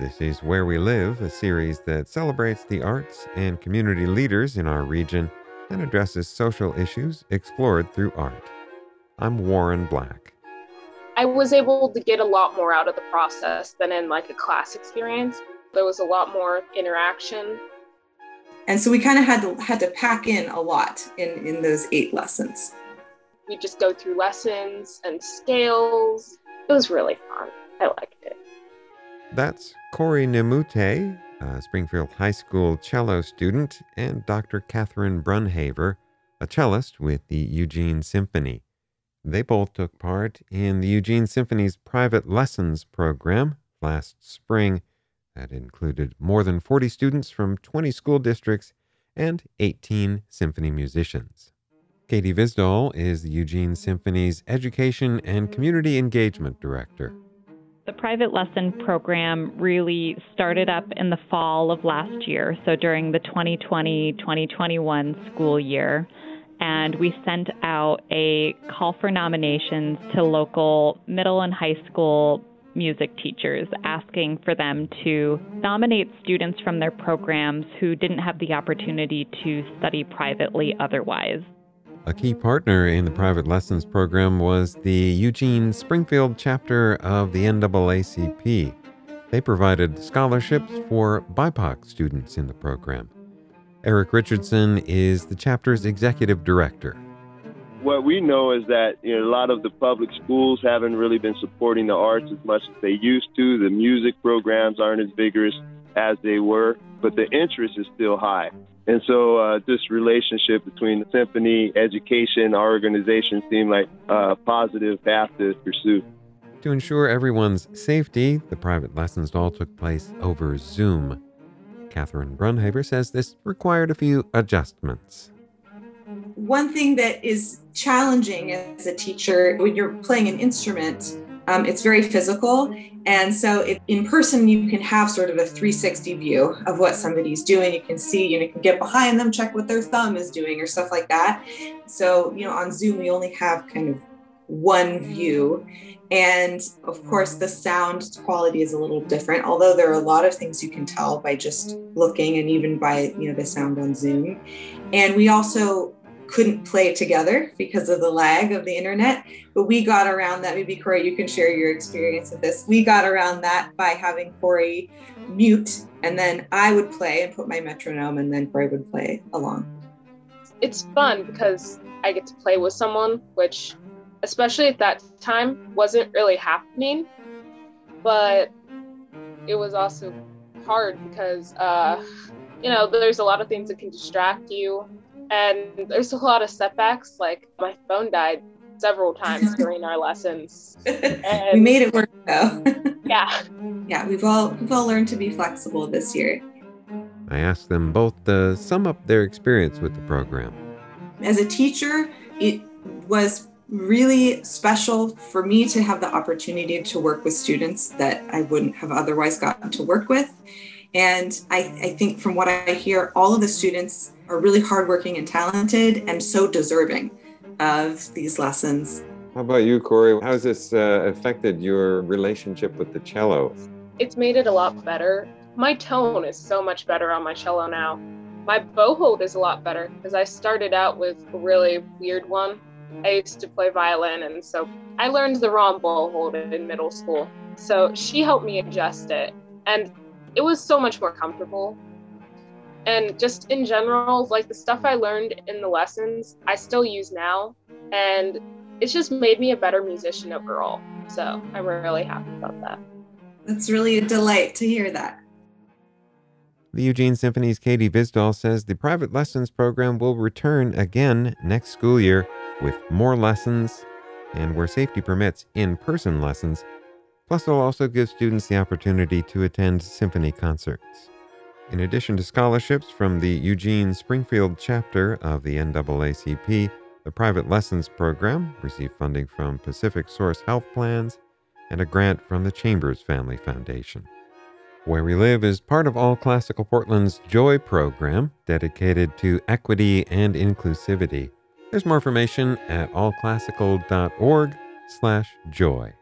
This is Where We Live, a series that celebrates the arts and community leaders in our region and addresses social issues explored through art. I'm Warren Black. I was able to get a lot more out of the process than in like a class experience. There was a lot more interaction. And so we kind of had to had to pack in a lot in, in those eight lessons. We just go through lessons and scales. It was really fun. I liked it. That's Corey Nemute, a Springfield High School cello student, and Dr. Catherine Brunhaver, a cellist with the Eugene Symphony. They both took part in the Eugene Symphony's private lessons program last spring that included more than 40 students from 20 school districts and 18 symphony musicians. Katie Visdahl is the Eugene Symphony's Education and Community Engagement Director. The private lesson program really started up in the fall of last year, so during the 2020 2021 school year and we sent out a call for nominations to local middle and high school music teachers, asking for them to nominate students from their programs who didn't have the opportunity to study privately otherwise. A key partner in the private lessons program was the Eugene Springfield chapter of the NAACP. They provided scholarships for BIPOC students in the program. Eric Richardson is the chapter's executive director. What we know is that you know, a lot of the public schools haven't really been supporting the arts as much as they used to. The music programs aren't as vigorous as they were, but the interest is still high. And so uh, this relationship between the symphony, education, our organization seemed like a positive path to pursue. To ensure everyone's safety, the private lessons all took place over Zoom. Catherine Brunhaver says this required a few adjustments. One thing that is challenging as a teacher when you're playing an instrument, um, it's very physical. And so it, in person, you can have sort of a 360 view of what somebody's doing. You can see, you know, you can get behind them, check what their thumb is doing or stuff like that. So, you know, on Zoom, we only have kind of one view. And of course, the sound quality is a little different, although there are a lot of things you can tell by just looking and even by you know the sound on Zoom. And we also couldn't play together because of the lag of the internet, but we got around that. Maybe Corey, you can share your experience with this. We got around that by having Corey mute, and then I would play and put my metronome, and then Corey would play along. It's fun because I get to play with someone, which especially at that time, wasn't really happening. But it was also hard because, uh, you know, there's a lot of things that can distract you. And there's a lot of setbacks. Like my phone died several times during our lessons. And, we made it work though. yeah. Yeah, we've all we've all learned to be flexible this year. I asked them both to sum up their experience with the program. As a teacher, it was really special for me to have the opportunity to work with students that I wouldn't have otherwise gotten to work with. And I, I, think from what I hear, all of the students are really hardworking and talented and so deserving of these lessons. How about you, Corey? How has this uh, affected your relationship with the cello? It's made it a lot better. My tone is so much better on my cello now. My bow hold is a lot better because I started out with a really weird one I used to play violin, and so I learned the wrong bow hold in middle school. So she helped me adjust it, and it was so much more comfortable. And just in general, like the stuff I learned in the lessons, I still use now, and it's just made me a better musician overall. So I'm really happy about that. That's really a delight to hear that. The Eugene Symphony's Katie Visdahl says the private lessons program will return again next school year with more lessons and, where safety permits, in person lessons. Plus, it'll also give students the opportunity to attend symphony concerts. In addition to scholarships from the Eugene Springfield chapter of the NAACP, the Private Lessons Program received funding from Pacific Source Health Plans and a grant from the Chambers Family Foundation. Where We Live is part of All Classical Portland's Joy program dedicated to equity and inclusivity. There's more information at allclassical.org slash joy.